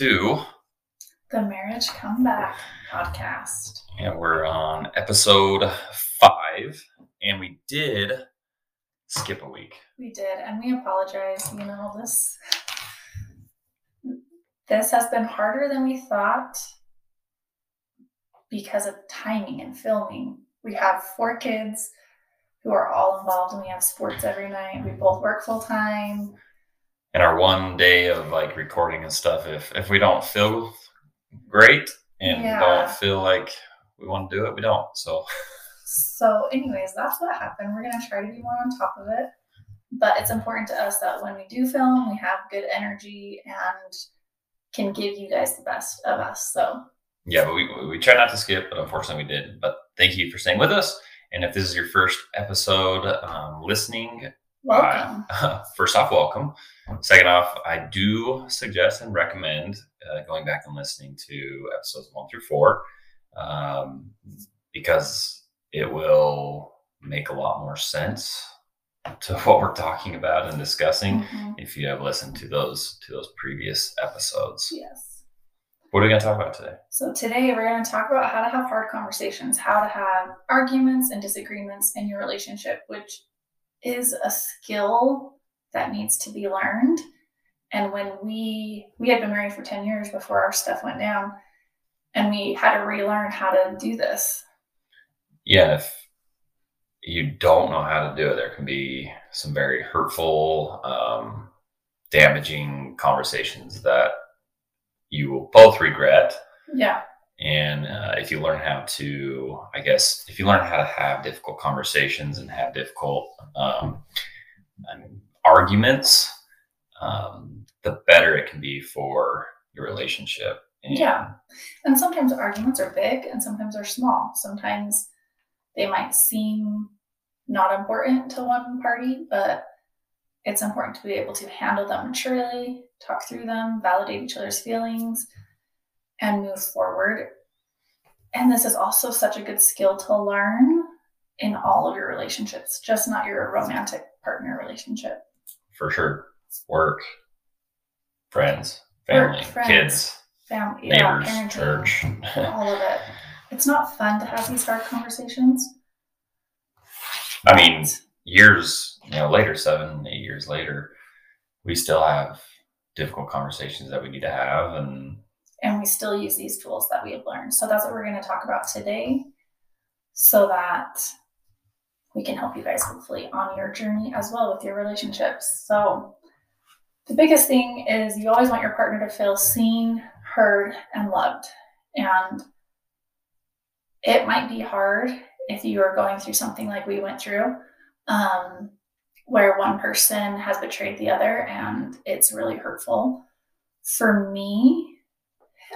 to the Marriage Comeback podcast. And we're on episode five, and we did skip a week. We did, and we apologize. You know, this this has been harder than we thought because of timing and filming. We have four kids who are all involved, and we have sports every night. We both work full time and our one day of like recording and stuff if if we don't feel great and yeah. don't feel like we want to do it we don't so. So anyways that's what happened. We're going to try to be more on top of it. But it's important to us that when we do film we have good energy and can give you guys the best of us so. Yeah but we we try not to skip but unfortunately we did. But thank you for staying with us. And if this is your first episode um, listening welcome uh, first off welcome Second off, I do suggest and recommend uh, going back and listening to episodes one through four um, because it will make a lot more sense to what we're talking about and discussing mm-hmm. if you have listened to those to those previous episodes. Yes. What are we going to talk about today? So today we're going to talk about how to have hard conversations, how to have arguments and disagreements in your relationship, which is a skill that needs to be learned. And when we we had been married for 10 years before our stuff went down, and we had to relearn how to do this. Yeah, if you don't know how to do it, there can be some very hurtful, um, damaging conversations that you will both regret. Yeah. And uh, if you learn how to, I guess, if you learn how to have difficult conversations and have difficult um, mean, arguments, um, the better it can be for your relationship. And yeah. And sometimes arguments are big and sometimes they're small. Sometimes they might seem not important to one party, but it's important to be able to handle them maturely, talk through them, validate each other's feelings, and move forward. And this is also such a good skill to learn in all of your relationships, just not your romantic partner relationship for sure. Work, friends, family, Work, friends, kids, family, neighbors, yeah, church, all of it. It's not fun to have these hard conversations. I mean, years, you know, later, seven, eight years later, we still have difficult conversations that we need to have, and and we still use these tools that we have learned. So that's what we're going to talk about today, so that we can help you guys hopefully on your journey as well with your relationships. So, the biggest thing is you always want your partner to feel seen, heard, and loved. And it might be hard if you are going through something like we went through, um, where one person has betrayed the other and it's really hurtful. For me,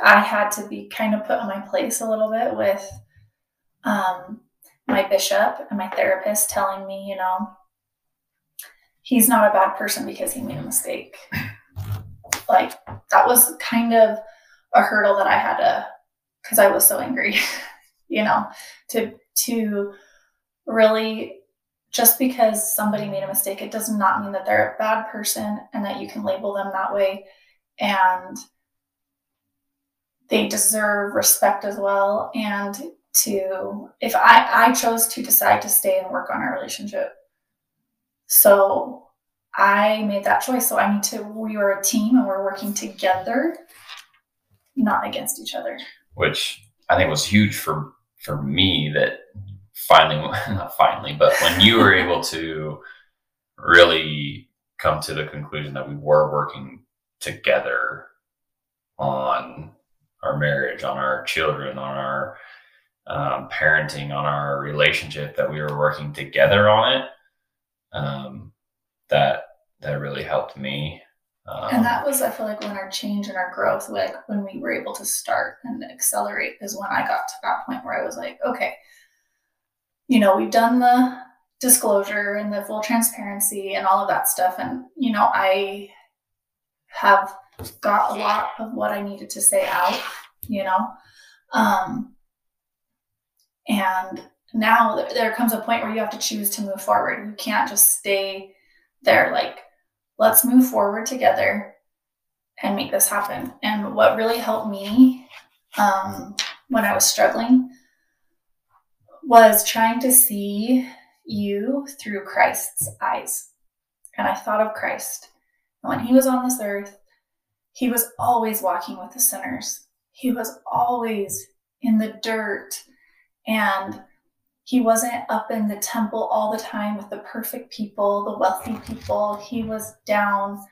I had to be kind of put in my place a little bit with um, my bishop and my therapist telling me, you know, he's not a bad person because he made a mistake. Like that was kind of a hurdle that I had to because I was so angry, you know, to to really just because somebody made a mistake, it does not mean that they're a bad person and that you can label them that way. And they deserve respect as well. And to if I I chose to decide to stay and work on our relationship. So I made that choice. So I need to we are a team and we're working together, not against each other. Which I think was huge for for me that finally not finally, but when you were able to really come to the conclusion that we were working together on our marriage, on our children, on our um, parenting, on our relationship, that we were working together on it. Um, that that really helped me. Um, and that was, I feel like, when our change and our growth, like when we were able to start and accelerate, is when I got to that point where I was like, okay, you know, we've done the disclosure and the full transparency and all of that stuff, and you know, I have got a lot of what I needed to say out, you know. Um, and now there comes a point where you have to choose to move forward. You can't just stay there like, let's move forward together. and make this happen. And what really helped me um, when I was struggling was trying to see you through Christ's eyes. And I thought of Christ. when he was on this earth, he was always walking with the sinners. He was always in the dirt and he wasn't up in the temple all the time with the perfect people, the wealthy people. He was down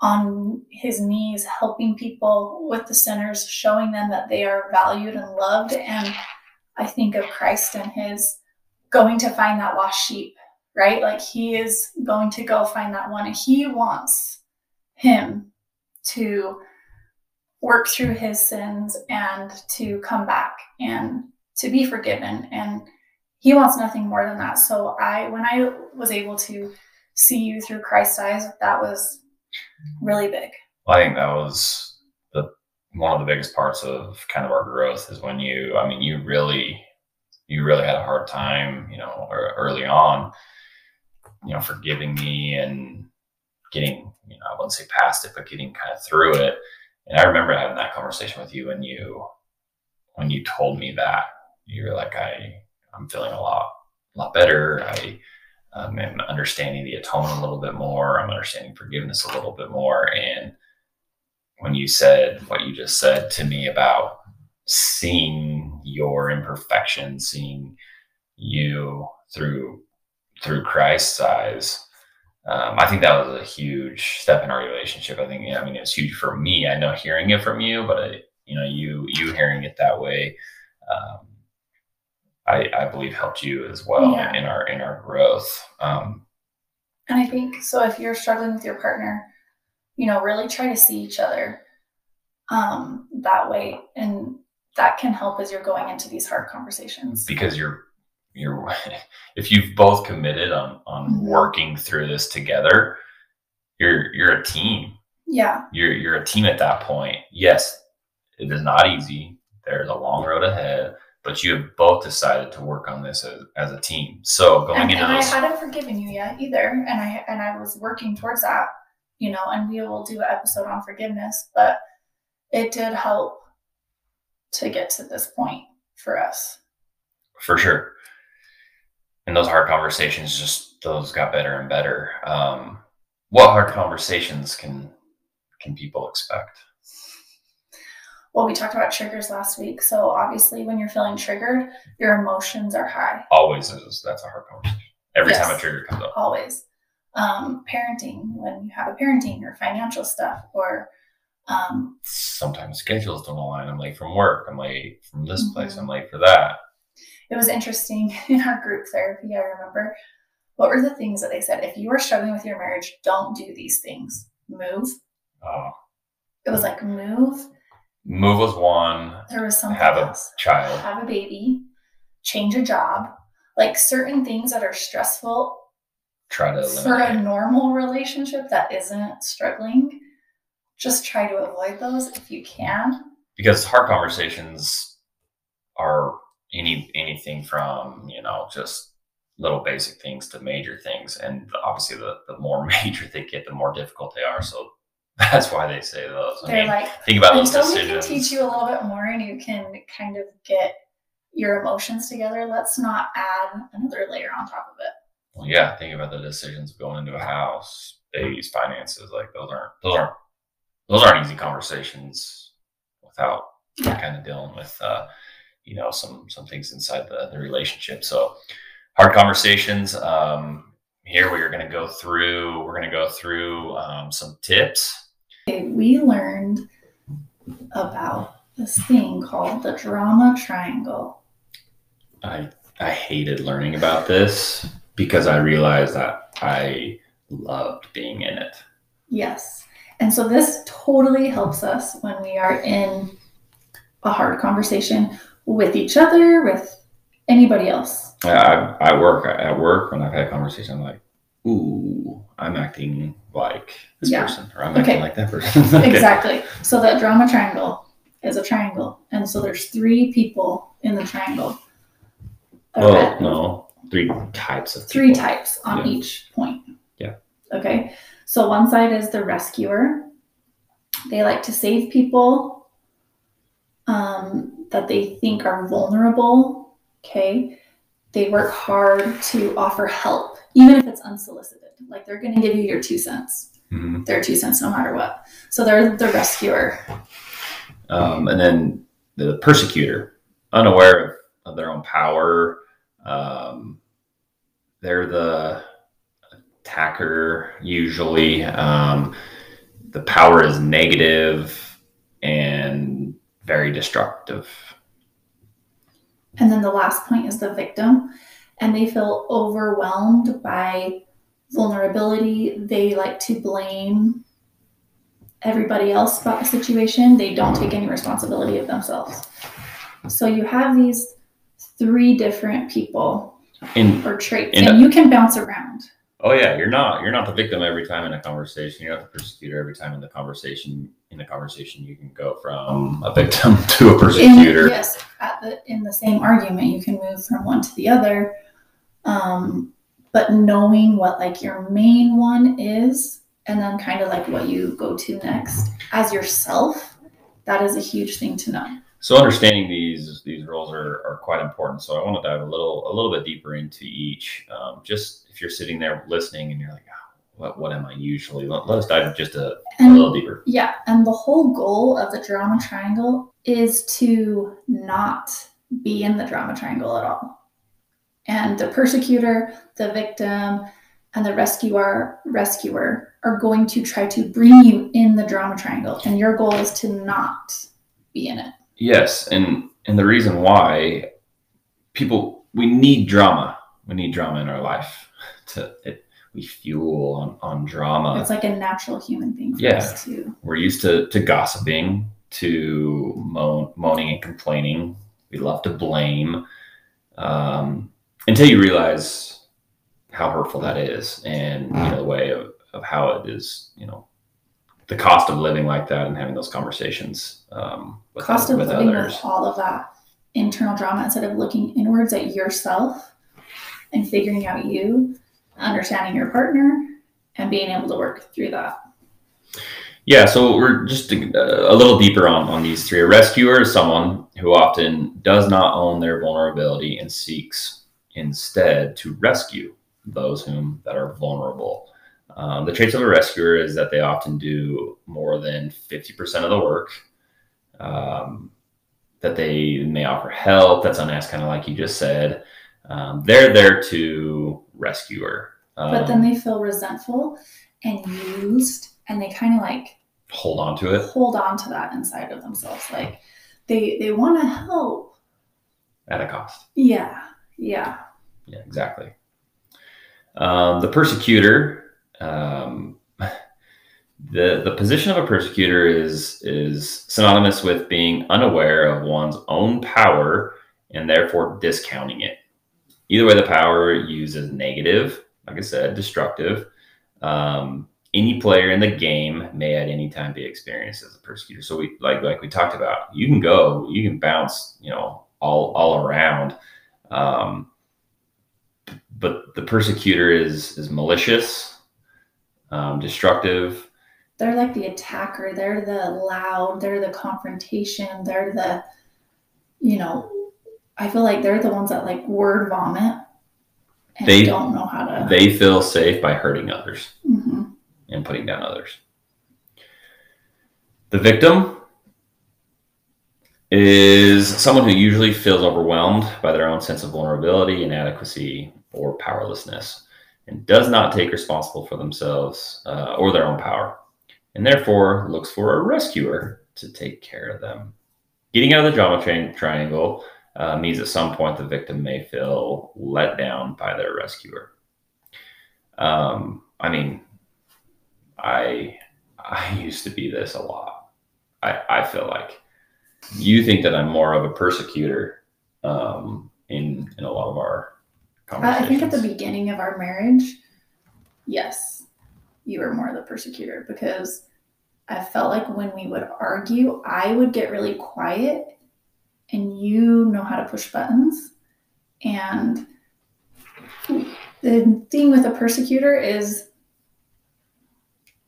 on his knees helping people with the sinners, showing them that they are valued and loved. And I think of Christ and his going to find that lost sheep, right? Like he is going to go find that one. He wants him to work through his sins and to come back and to be forgiven. And he wants nothing more than that. So i when i was able to see you through christ's eyes that was really big. I think that was the one of the biggest parts of kind of our growth is when you i mean you really you really had a hard time you know early on you know forgiving me and getting you know i wouldn't say past it but getting kind of through it and i remember having that conversation with you when you when you told me that you were like, I, I'm feeling a lot, a lot better. I um, am understanding the atonement a little bit more. I'm understanding forgiveness a little bit more. And when you said what you just said to me about seeing your imperfection, seeing you through through Christ's eyes, um, I think that was a huge step in our relationship. I think, I mean, it's huge for me. I know hearing it from you, but I, you know, you you hearing it that way, um, I, I believe helped you as well yeah. in our in our growth. Um, and I think so. If you're struggling with your partner, you know, really try to see each other um, that way, and that can help as you're going into these hard conversations. Because you're you're if you've both committed on on mm-hmm. working through this together, you're you're a team. Yeah, you're you're a team at that point. Yes, it is not easy. There's a long road ahead but you have both decided to work on this as, as a team. So going and, into and those, I hadn't forgiven you yet either, and I and I was working towards that, you know. And we will do an episode on forgiveness, but it did help to get to this point for us. For sure. And those hard conversations, just those got better and better. Um, what hard conversations can can people expect? well, we talked about triggers last week. So obviously, when you're feeling triggered, your emotions are high. Always is. That's a hard conversation. Every yes, time a trigger comes up. Always. Um, parenting, when you have a parenting or financial stuff, or um, sometimes schedules don't align. I'm late from work. I'm late from this mm-hmm. place. I'm late for that. It was interesting in our group therapy. I remember what were the things that they said? If you are struggling with your marriage, don't do these things. Move. Oh. It was like move Move was one. There was something have else. a child. Have a baby. Change a job. Like certain things that are stressful. Try to for a normal relationship that isn't struggling. Just try to avoid those if you can. Because hard conversations are any anything from you know just little basic things to major things, and obviously the the more major they get, the more difficult they are. So that's why they say those. I They're mean, like think about those decisions. we can teach you a little bit more and you can kind of get your emotions together. Let's not add another layer on top of it. Well, yeah, think about the decisions of going into a house, babies, finances. Like those aren't those aren't those aren't easy conversations without yeah. kind of dealing with uh, you know some some things inside the, the relationship. So hard conversations. Um, here we are going to go through we're going to go through um, some tips we learned about this thing called the drama triangle. I I hated learning about this because I realized that I loved being in it. Yes. And so this totally helps us when we are in a hard conversation with each other, with anybody else. I, I work at work when I've had a conversation, I'm like, ooh, I'm acting like this yeah. person, or I'm okay. acting like that person. okay. Exactly. So that drama triangle is a triangle, and so there's three people in the triangle. Well, no, three types of three types on yeah. each point. Yeah. Okay. So one side is the rescuer, They like to save people um, that they think are vulnerable. Okay. They work hard to offer help, even if it's unsolicited. Like they're going to give you your two cents. Mhm. Their two cents no matter what. So they're the rescuer. Um, and then the persecutor, unaware of, of their own power. Um, they're the attacker usually. Um, the power is negative and very destructive. And then the last point is the victim. And they feel overwhelmed by vulnerability. They like to blame everybody else about the situation. They don't take any responsibility of themselves. So you have these three different people And or traits, In and you can bounce around. oh yeah, you're not you're not the victim every time in a conversation. You're not the persecutor every time in the conversation. In a conversation, you can go from a victim to a In, persecutor. yes, at the, in the same argument, you can move from one to the other. Um, but knowing what like your main one is, and then kind of like what you go to next as yourself, that is a huge thing to know. So understanding these these roles are, are quite important. So I want to dive a little a little bit deeper into each. Um, just if you're sitting there listening and you're like, oh, what what am I usually? Let, let us dive just a, a little deeper. yeah, and the whole goal of the drama triangle is to not be in the drama triangle at all. And the persecutor, the victim, and the rescuer rescuer are going to try to bring you in the drama triangle. And your goal is to not be in it. Yes, and and the reason why people we need drama. We need drama in our life. To it, we fuel on on drama. It's like a natural human thing for Yeah. us to We're used to, to gossiping, to moan, moaning and complaining. We love to blame um, until you realize how hurtful that is and you know the way of, of how it is, you know, the cost of living like that and having those conversations um, with, cost of with living others. with all of that internal drama instead of looking inwards at yourself and figuring out you, understanding your partner, and being able to work through that. Yeah, so we're just a, a little deeper on, on these three. A rescuer is someone who often does not own their vulnerability and seeks instead to rescue those whom that are vulnerable. Um, the traits of a rescuer is that they often do more than 50% of the work. Um, that they may offer help. That's unasked, kind of like you just said. Um, they're there to rescue her. Um, But then they feel resentful and used, and they kind of like hold on to it hold on to that inside of themselves. Like they they want to help. at a cost. Yeah, yeah. Yeah, exactly. Um, the persecutor, um, the the position of a persecutor is is synonymous with being unaware of one's own power and therefore discounting it. Either way, the power used is negative, like I said, destructive. Um, any player in the game may at any time be experienced as a persecutor. So we like like we talked about, you can go, you can bounce, you know, all all around. Um, but the persecutor is is malicious, um, destructive. They're like the attacker. They're the loud. They're the confrontation. They're the, you know, I feel like they're the ones that like word vomit and They- don't know how to. They feel safe by hurting others Mhm. and putting down others. The victim is someone who usually feels overwhelmed by their own sense of vulnerability, inadequacy, or powerlessness, and does not take responsible for themselves uh, or their own power, and therefore looks for a rescuer to take care of them. Getting out of the drama tri- triangle uh, means at some point the victim may feel let down by their rescuer. Um, I mean, I I used to be this a lot. I I feel like you think that I'm more of a persecutor um, in in a lot of our I I think at the beginning of our marriage, yes, you were more the persecutor because I felt like when we would argue, I would get really quiet and you know how to push buttons. And the thing with a persecutor is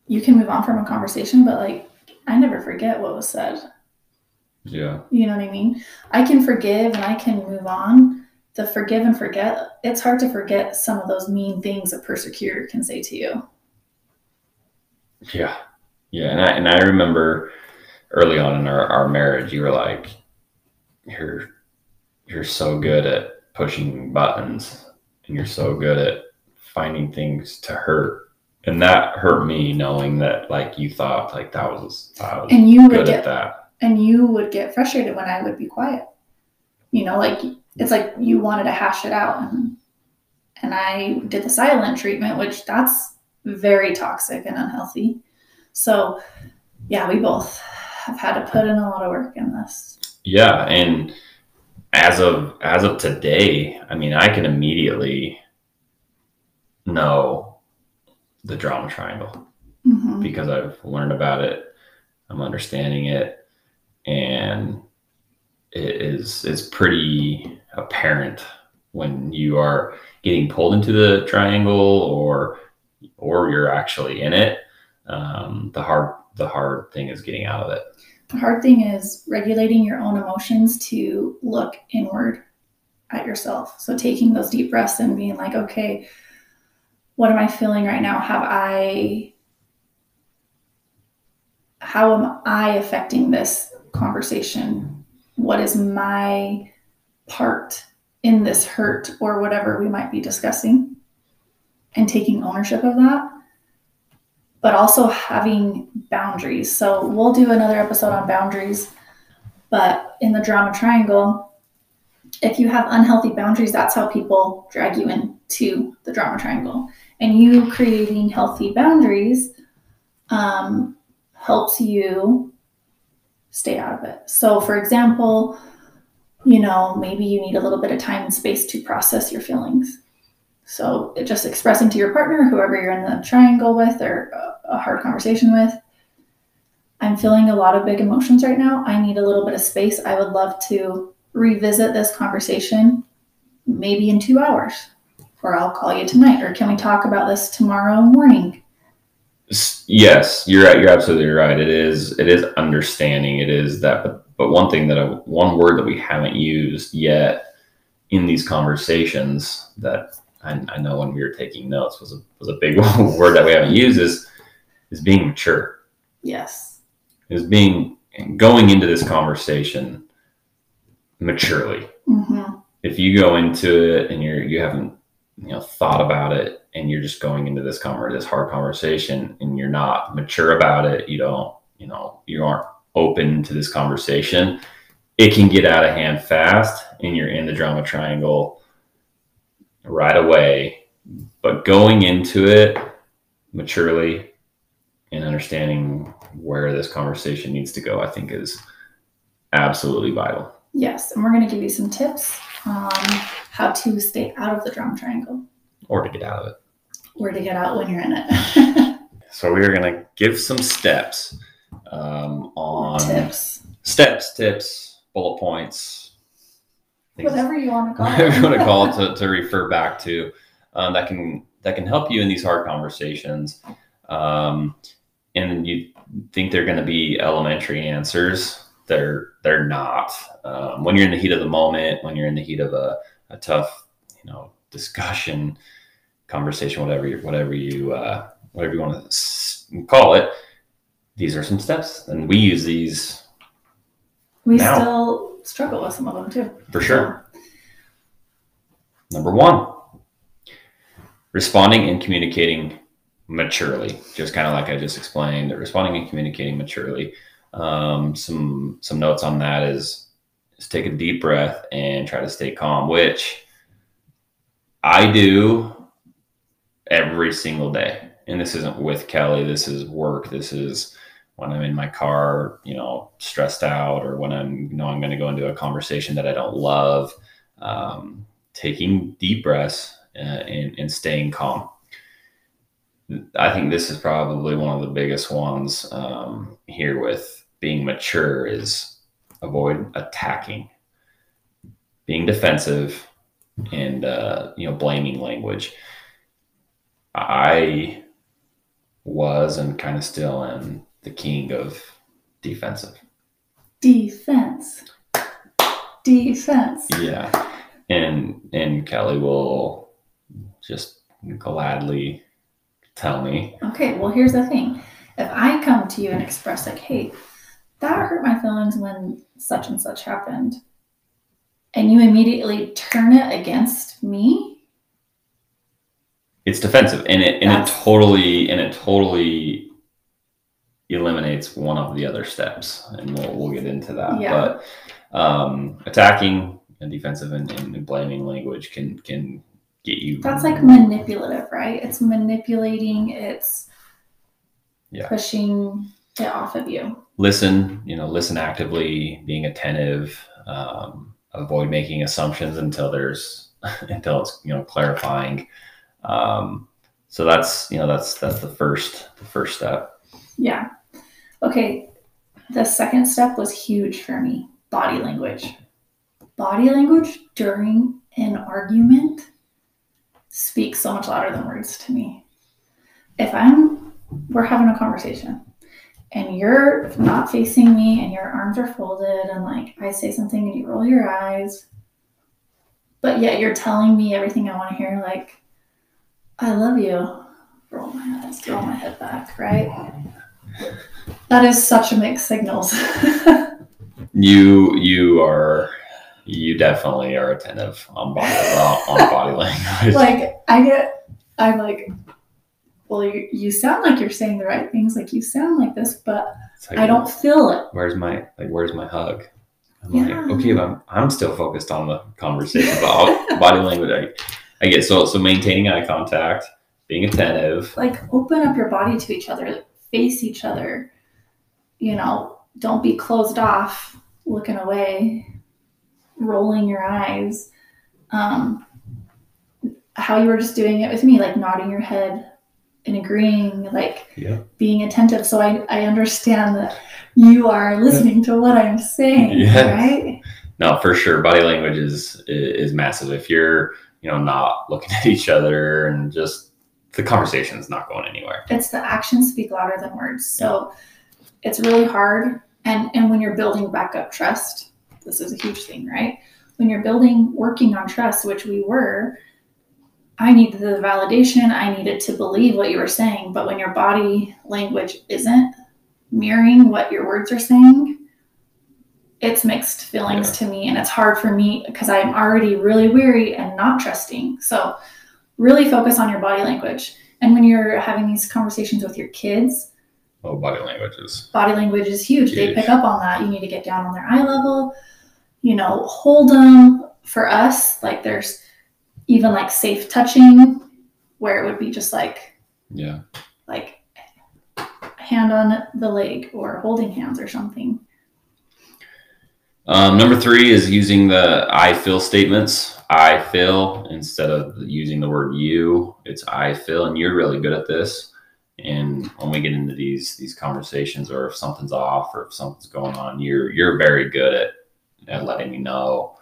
you can move on from a conversation, but like I never forget what was said. Yeah. You know what I mean? I can forgive and I can move on. The forgive and forget, it's hard to forget some of those mean things a persecutor can say to you. Yeah. Yeah. And I, and I remember early on in our, our marriage, you were like, you're, you're so good at pushing buttons and you're so good at finding things to hurt. And that hurt me knowing that like you thought like that was, I was And you would good at get that. and you would get frustrated when I would be quiet. You know, like it's like you wanted to hash it out and and I did the silent treatment, which that's very toxic and unhealthy. So yeah, we both have had to put in a lot of work in this. Yeah. And as of, as of today, I mean, I can immediately know the drama triangle. Mhm. because I've learned about it. I'm understanding it, and it is it's pretty apparent when you are getting pulled into the triangle or or you're actually in it. Um, the hard the hard thing is getting out of it. The hard thing is regulating your own emotions to look inward at yourself. So taking those deep breaths and being like, okay, what am I feeling right now? Have I how am I affecting this conversation? What is my part in this hurt or whatever we might be discussing? And taking ownership of that but also having boundaries. So we'll do another episode on boundaries. But in the drama triangle, if you have unhealthy boundaries, that's how people drag you into the drama triangle. And you creating healthy boundaries um, helps you stay out of it. So, for example, you know, maybe you need a little bit of time and space to process your feelings. So just expressing to your partner, whoever you're in the triangle with or a- hard conversation with, I'm feeling a lot of big emotions right now. I need a little bit of space. I would love to revisit this conversation maybe in two hours, or I'll call you tonight, or can we talk about this tomorrow morning? Yes, you're. You're absolutely right. It is. It is understanding. It is that. But, but one thing that I, one word that we haven't used yet in these conversations that I, I know when we were taking notes was a was a big word that we haven't used is is being mature. Yes. Is being going into this conversation maturely. hmm If you go into it and you're you haven't you know thought about it and you're just going into this conver- this hard conversation and you're not mature about it, you don't you know you aren't open to this conversation. It can get out of hand fast, and you're in the drama triangle right away. But going into it maturely and understanding where this conversation needs to go, I think is absolutely vital. Yes. And we're going to give you some tips on how to stay out of the drama triangle Or to get out of it. or to get out when you're in it. So we are going to give some steps um, on Tips. steps, tips, bullet points, things- Whatever you want to call whatever you want to it. call it to, to refer back to um, that can that can help you in these hard conversations. Um, and you think they're going to be elementary answers? They're they're not. Um, when you're in the heat of the moment, when you're in the heat of a, a tough, you know, discussion, conversation, whatever you whatever you uh, whatever you want to call it, these are some steps, and we use these we Now. still struggle with some of them too. for sure. Number one, responding and communicating maturely. Just kind of like I just explained, responding and communicating maturely. Um, some some notes on that is is take a deep breath and try to stay calm, which I do every single day. And this isn't with Kelly. This is work. This is when I'm in my car, you know, stressed out, or when I'm, you know, I'm going to go into a conversation that I don't love. Um, taking deep breaths uh, and, and staying calm. I think this is probably one of the biggest ones um, here with being mature is avoid attacking, being defensive, and uh, you know blaming language. I was and kind of still am the king of defensive. Defense. Defense. Yeah. And and Kelly will just gladly tell me. Okay, well, here's the thing. If I come to you and express, like, hey, that hurt my feelings when such and such happened, and you immediately turn it against me, It's defensive and it and it totally and it totally eliminates one of the other steps. And we'll we'll get into that. Yeah. But um attacking and defensive and, and blaming language can can get you that's like manipulative, right? It's manipulating, it's Yeah. pushing it off of you. listen you know listen actively being attentive um, avoid making assumptions until there's until it's you know clarifying um, so that's you know that's that's the first the first step Yeah. Okay. The second step was huge for me body language. Body language during an argument speaks so much louder than words to me. If I'm, we're having a conversation and you're not facing me and your arms are folded and like I say something and you roll your eyes, but yet you're telling me everything I want to hear, like, I love you. Roll my eyes, roll my head back, right? That is such a mixed signals. you you are you definitely are attentive on body uh, on body language like I get, I'm like, well, you, you sound like you're saying the right things. Like you sound like this, but like, I don't feel it. where's my like where's my hug i'm Yeah. like okay but I'm, I'm still focused on the conversation but body language I, I get so so maintaining eye contact being attentive Like open up your body to each other, face each other. You know, don't be closed off, looking away, rolling your eyes. Um, how you were just doing it with me, like nodding your head and agreeing, like yeah being attentive. So I, I understand that you are listening to what I'm saying, Yes. right? No, for sure. Body language is is massive. If you're, you know, not looking at each other and just the conversation is not going anywhere. It's the actions speak louder than words. So it's really hard. And and when you're building back up trust, this is a huge thing, right? When you're building, working on trust, which we were, I needed the validation. I needed to believe what you were saying. But when your body language isn't mirroring what your words are saying, it's mixed feelings to me. And it's hard for me because I'm already really weary and not trusting. So really focus on your body language. And when you're having these conversations with your kids, Oh, body language is body language is huge. They pick up on that. You need to get down on their eye level, you know, hold them. For us, like there's even like safe touching where it would be just like yeah. like hand on the leg or holding hands or something. Um, number three is using the I feel statements. I feel instead of using the word you, it's I feel, and you're really good at this. And when we get into these these conversations, or if something's off, or if something's going on, you're you're very good at at letting me know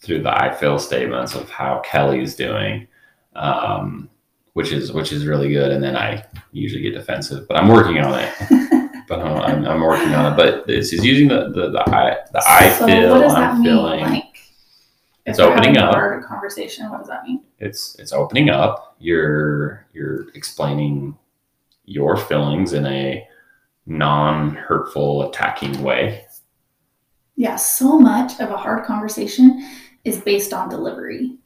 through the I feel statements of how Kelly's doing, um, which is which is really good. And then I usually get defensive, but I'm working on it. but I'm, I'm, I'm working on it. But this is using the the, the I the I so feel. what does that I'm mean? feeling. Like It's we're opening a up. hard conversation, what does that mean? it's it's opening up you're you're explaining your feelings in a non-hurtful attacking way Yeah, so much of a hard conversation is based on delivery,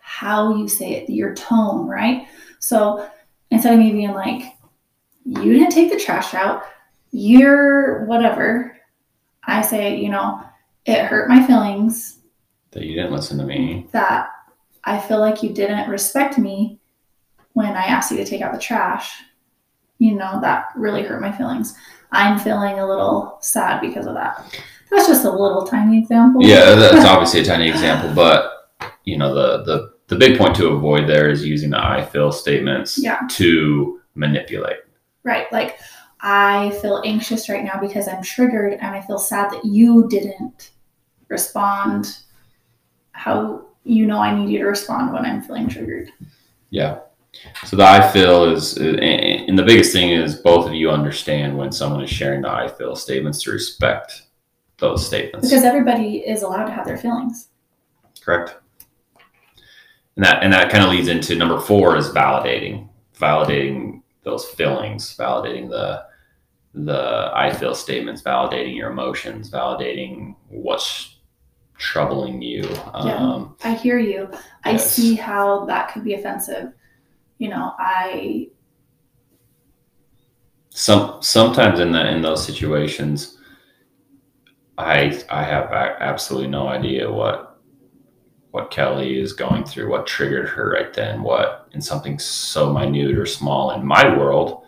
how you say it, your tone, right? So instead of me being like, you didn't take the trash out, you're whatever, I say, you know, it hurt my feelings that you didn't listen to me that I feel like you didn't respect me when I asked you to take out the trash. You know, that really hurt my feelings. I'm feeling a little sad because of that. That's just a little tiny example. yeah that's obviously a tiny example but you know the the the big point to avoid there is using the i feel statements Yeah. to manipulate Right. Like, I feel anxious right now because I'm triggered and I feel sad that you didn't respond how you know I need you to respond when I'm feeling triggered. Yeah. So the I feel is, and the biggest thing is both of you understand when someone is sharing the I feel statements to respect those statements. Because everybody is allowed to have their feelings. Correct. And that and that kind of leads into number four is validating. Validating those feelings, validating the the I feel statements, validating your emotions, validating what's troubling you. Yeah. Um, I hear you. I Yes. see how that could be offensive. You know, I some sometimes in the in those situations, I I have absolutely no idea what what Kelly is going through, what triggered her right then, what in something so minute or small in my world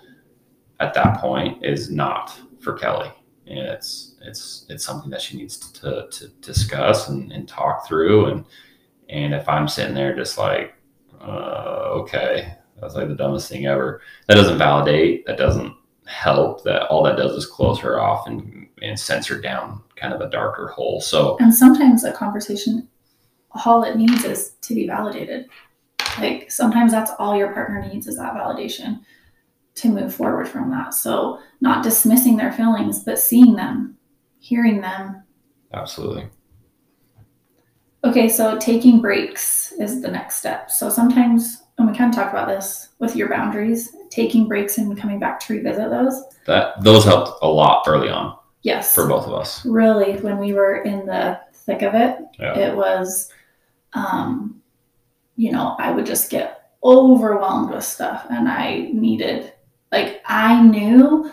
at that point is not for Kelly. And it's it's it's something that she needs to, to discuss and, and talk through and and if I'm sitting there just like uh, okay, that's like the dumbest thing ever. That doesn't validate. That doesn't help. That all that does is close her off and and sends down kind of a darker hole. So and sometimes a conversation all it needs is to be validated. Like sometimes that's all your partner needs is that validation to move forward from that. So not dismissing their feelings, but seeing them, hearing them. absolutely, Okay, so taking breaks is the next step. So sometimes, and we kind of talked about this with your boundaries, taking breaks and coming back to revisit those. that those helped a lot early on Yes. for both of us. really when we were in the thick of it Yeah. it was um you know i would just get overwhelmed with stuff and i needed like i knew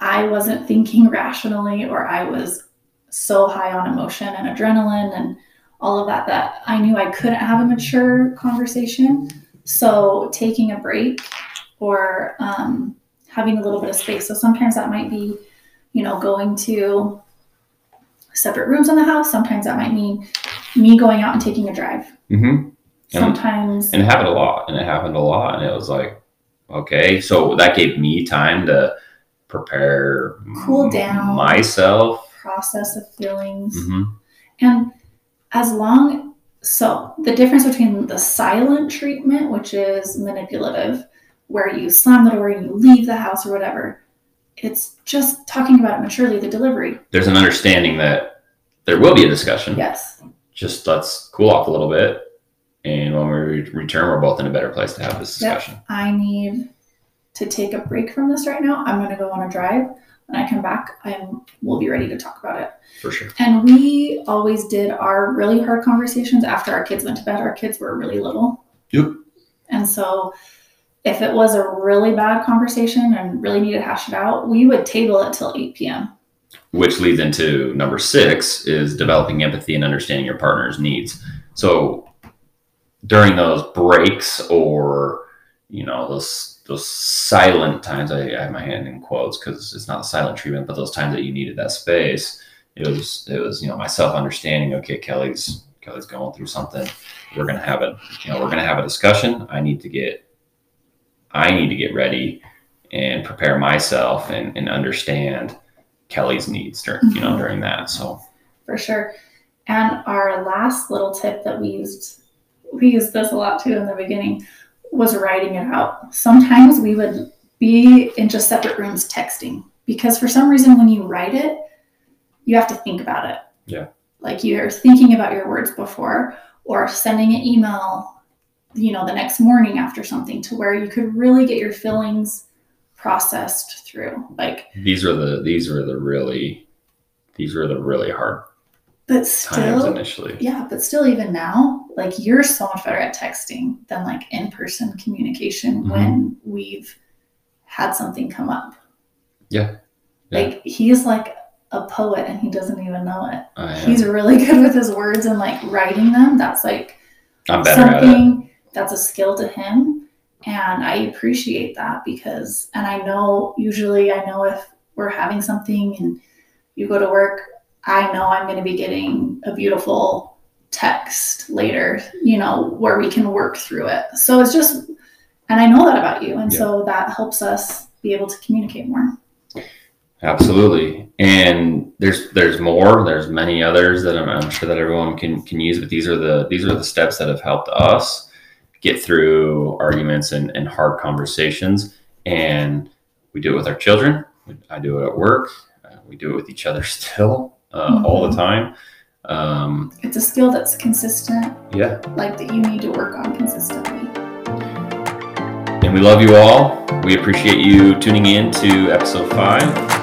i wasn't thinking rationally or i was so high on emotion and adrenaline and all of that that i knew i couldn't have a mature conversation so taking a break or um, having a little bit of space so sometimes that might be you know going to separate rooms in the house. Sometimes that might mean me going out and taking a drive. Mm-hmm. Sometimes, And it happened a lot, and it happened a lot, and it was like, okay, so that gave me time to prepare, Cool down. myself. process of feelings. hmm And as long, so the difference between the silent treatment, which is manipulative, where you slam the door and you leave the house or whatever, it's just talking about it maturely, the delivery. There's an understanding that there will be a discussion. Yes. Just let's cool off a little bit, and when we return, we're both in a better place to have this Yep. discussion. I need to take a break from this right now. I'm going to go on a drive. When I come back, I'm we'll be ready to talk about it. For sure. And we always did our really hard conversations after our kids went to bed. Our kids were really little. Yep. And so if it was a really bad conversation and really needed to hash it out, we would table it till 8 p.m. which leads into number six is developing empathy and understanding your partner's needs so during those breaks or you know those those silent times i, I have my hand in quotes because it's not silent treatment but those times that you needed that space it was it was you know myself understanding okay kelly's kelly's going through something we're gonna have a you know we're gonna have a discussion i need to get i need to get ready and prepare myself and, and understand Kelly's needs during you know Mhm. during that. So for sure. And our last little tip that we used, we used this a lot too in the beginning, was writing it out. Sometimes we would be in just separate rooms texting because for some reason when you write it, you have to think about it. Yeah. Like you're thinking about your words before or sending an email, you know, the next morning after something to where you could really get your feelings processed through. Like, these are the these are the really these were the really hard but still initially. Yeah, but still, even now, like you're so much better at texting than like in person communication Mhm. when we've had something come up. Yeah. Yeah. Like he's like a poet and he doesn't even know it. I am. He's really good with his words and like writing them. That's like I'm better at something that's a skill to him. And I appreciate that because, and I know usually I know if we're having something and you go to work, I know I'm going to be getting a beautiful text later, you know, where we can work through it. So it's just, and I know that about you. And so that helps us be able to communicate more. Absolutely. And there's there's more. There's many others that I'm, I'm sure that everyone can can use. But these are the these are the steps that have helped us get through arguments and, and hard conversations. and we do it with our children. I do it at work. Uh, we do it with each other still uh, all the time. Um, It's a skill that's consistent, yeah, like that you need to work on consistently. and we love you all. We appreciate you tuning in to episode five.